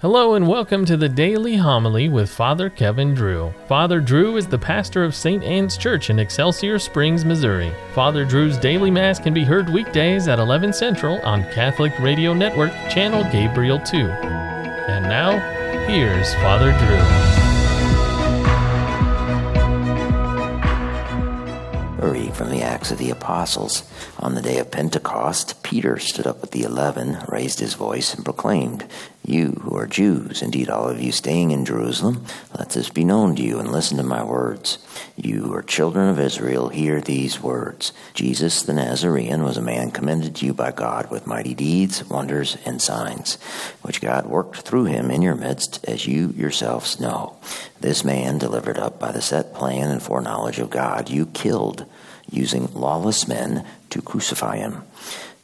Hello and welcome to the Daily Homily with Father Kevin Drew. Father Drew is the pastor of St. Anne's Church in Excelsior Springs, Missouri. Father Drew's daily mass can be heard weekdays at 11 Central on Catholic Radio Network, channel Gabriel 2. And now, here's Father Drew. A from the Acts of the Apostles. On the day of Pentecost, Peter stood up with the eleven, raised his voice, and proclaimed, You who are Jews, indeed all of you staying in Jerusalem, let this be known to you and listen to my words. You who are children of Israel, hear these words. Jesus the Nazarene was a man commended to you by God with mighty deeds, wonders, and signs, which God worked through him in your midst, as you yourselves know. This man, delivered up by the set plan and foreknowledge of God, you killed using lawless men to crucify him.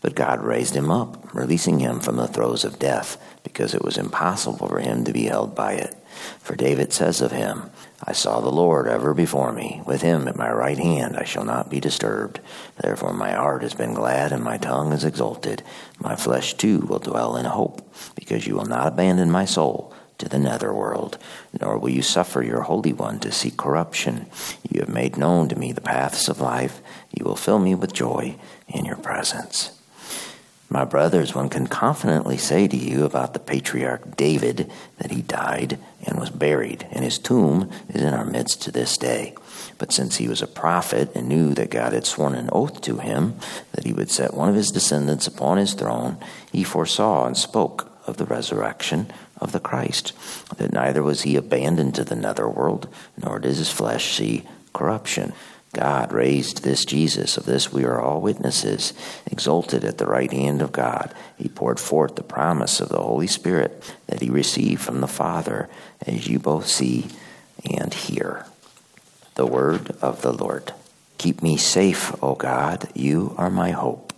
But God raised him up, releasing him from the throes of death, because it was impossible for him to be held by it. For David says of him, I saw the Lord ever before me. With him at my right hand I shall not be disturbed. Therefore my heart has been glad and my tongue is exalted. My flesh too will dwell in hope, because you will not abandon my soul to the netherworld, nor will you suffer your Holy One to see corruption. You have made known to me the paths of life. You will fill me with joy in your presence. My brothers, one can confidently say to you about the patriarch David that he died and was buried, and his tomb is in our midst to this day. But since he was a prophet and knew that God had sworn an oath to him that he would set one of his descendants upon his throne, he foresaw and spoke of the resurrection of the Christ, that neither was he abandoned to the netherworld, nor did his flesh see corruption. God raised this Jesus, of this we are all witnesses, exalted at the right hand of God. He poured forth the promise of the Holy Spirit that he received from the Father, as you both see and hear. The word of the Lord. Keep me safe, O God, you are my hope.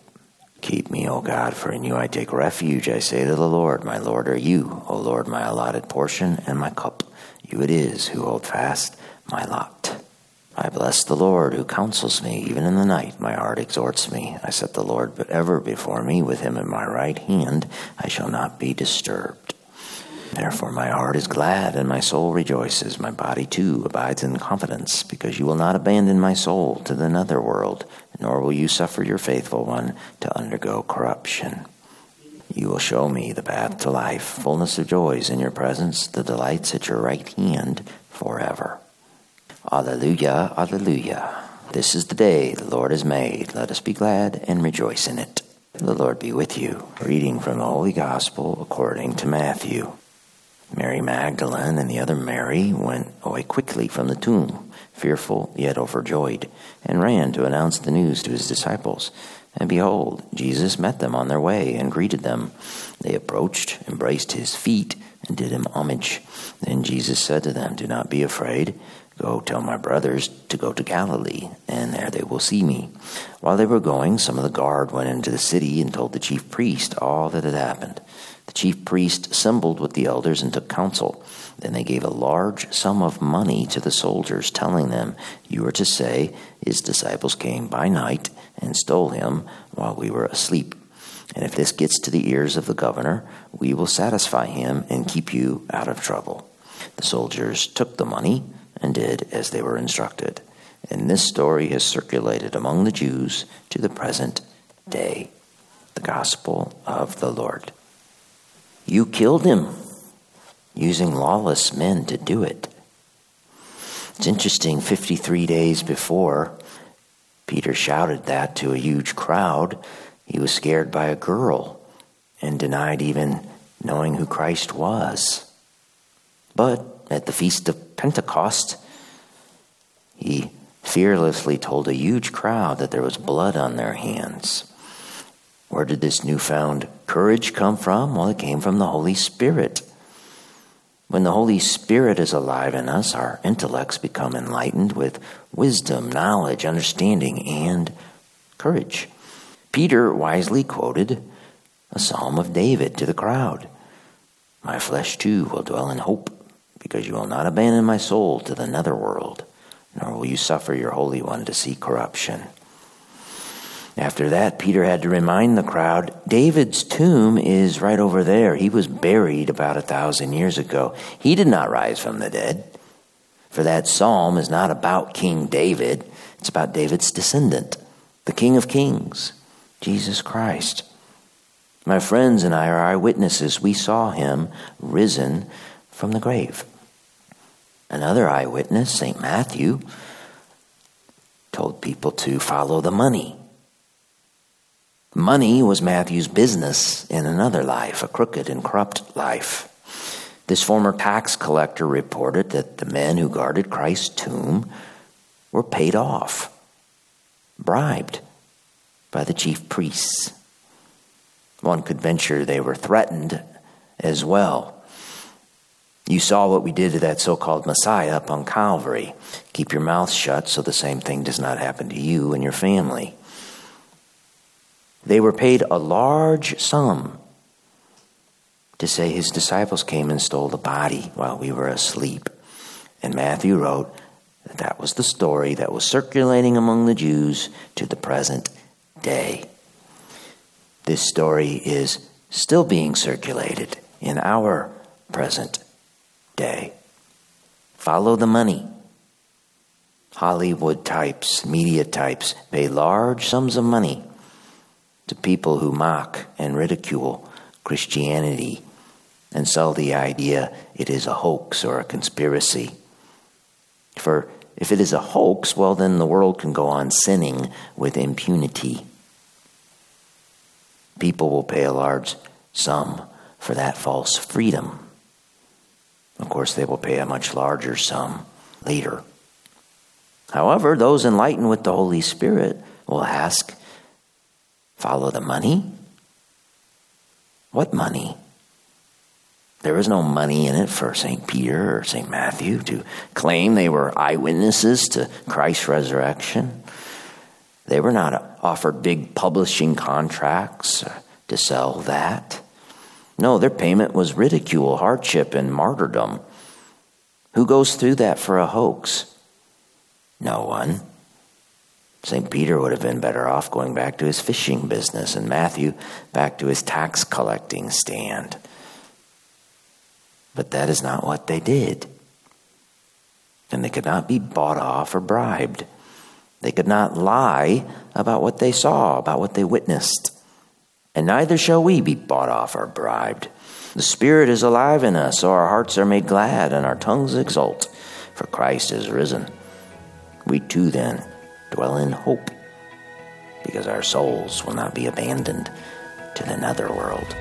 Keep me, O God, for in you I take refuge. I say to the Lord, My Lord are you, O Lord, my allotted portion and my cup. You it is who hold fast my lot. I bless the Lord who counsels me. Even in the night, my heart exhorts me. I set the Lord but ever before me. With him in my right hand, I shall not be disturbed. Therefore, my heart is glad and my soul rejoices. My body too abides in confidence, because you will not abandon my soul to the nether world, nor will you suffer your faithful one to undergo corruption. You will show me the path to life, fullness of joys in your presence, the delights at your right hand forever. Alleluia, Alleluia. This is the day the Lord has made. Let us be glad and rejoice in it. The Lord be with you. Reading from the Holy Gospel according to Matthew. Mary Magdalene and the other Mary went away quickly from the tomb, fearful yet overjoyed, and ran to announce the news to his disciples. And behold, Jesus met them on their way and greeted them. They approached, embraced his feet, and did him homage. Then Jesus said to them, Do not be afraid. Go tell my brothers to go to Galilee, and there they will see me. While they were going, some of the guard went into the city and told the chief priest all that had happened. The chief priest assembled with the elders and took counsel. Then they gave a large sum of money to the soldiers, telling them, You are to say, His disciples came by night and stole him while we were asleep. And if this gets to the ears of the governor, we will satisfy him and keep you out of trouble. The soldiers took the money and did as they were instructed. And this story has circulated among the Jews to the present day. The Gospel of the Lord. You killed him using lawless men to do it. It's interesting, 53 days before, Peter shouted that to a huge crowd. He was scared by a girl and denied even knowing who Christ was. But at the Feast of Pentecost, he fearlessly told a huge crowd that there was blood on their hands. Where did this newfound courage come from? Well, it came from the Holy Spirit. When the Holy Spirit is alive in us, our intellects become enlightened with wisdom, knowledge, understanding, and courage. Peter wisely quoted a psalm of David to the crowd My flesh too will dwell in hope, because you will not abandon my soul to the netherworld, nor will you suffer your Holy One to see corruption. After that, Peter had to remind the crowd David's tomb is right over there. He was buried about a thousand years ago. He did not rise from the dead. For that psalm is not about King David, it's about David's descendant, the King of Kings, Jesus Christ. My friends and I are eyewitnesses. We saw him risen from the grave. Another eyewitness, St. Matthew, told people to follow the money. Money was Matthew's business in another life, a crooked and corrupt life. This former tax collector reported that the men who guarded Christ's tomb were paid off, bribed by the chief priests. One could venture they were threatened as well. You saw what we did to that so called Messiah up on Calvary. Keep your mouth shut so the same thing does not happen to you and your family. They were paid a large sum to say his disciples came and stole the body while we were asleep. And Matthew wrote that that was the story that was circulating among the Jews to the present day. This story is still being circulated in our present day. Follow the money. Hollywood types, media types pay large sums of money to people who mock and ridicule Christianity and sell the idea it is a hoax or a conspiracy. For if it is a hoax, well, then the world can go on sinning with impunity. People will pay a large sum for that false freedom. Course, they will pay a much larger sum later. However, those enlightened with the Holy Spirit will ask, Follow the money? What money? There was no money in it for St. Peter or St. Matthew to claim they were eyewitnesses to Christ's resurrection. They were not offered big publishing contracts to sell that. No, their payment was ridicule, hardship, and martyrdom. Who goes through that for a hoax? No one. St. Peter would have been better off going back to his fishing business, and Matthew back to his tax collecting stand. But that is not what they did. And they could not be bought off or bribed. They could not lie about what they saw, about what they witnessed. And neither shall we be bought off or bribed. The Spirit is alive in us, so our hearts are made glad and our tongues exult, for Christ is risen. We too then dwell in hope, because our souls will not be abandoned to the nether world.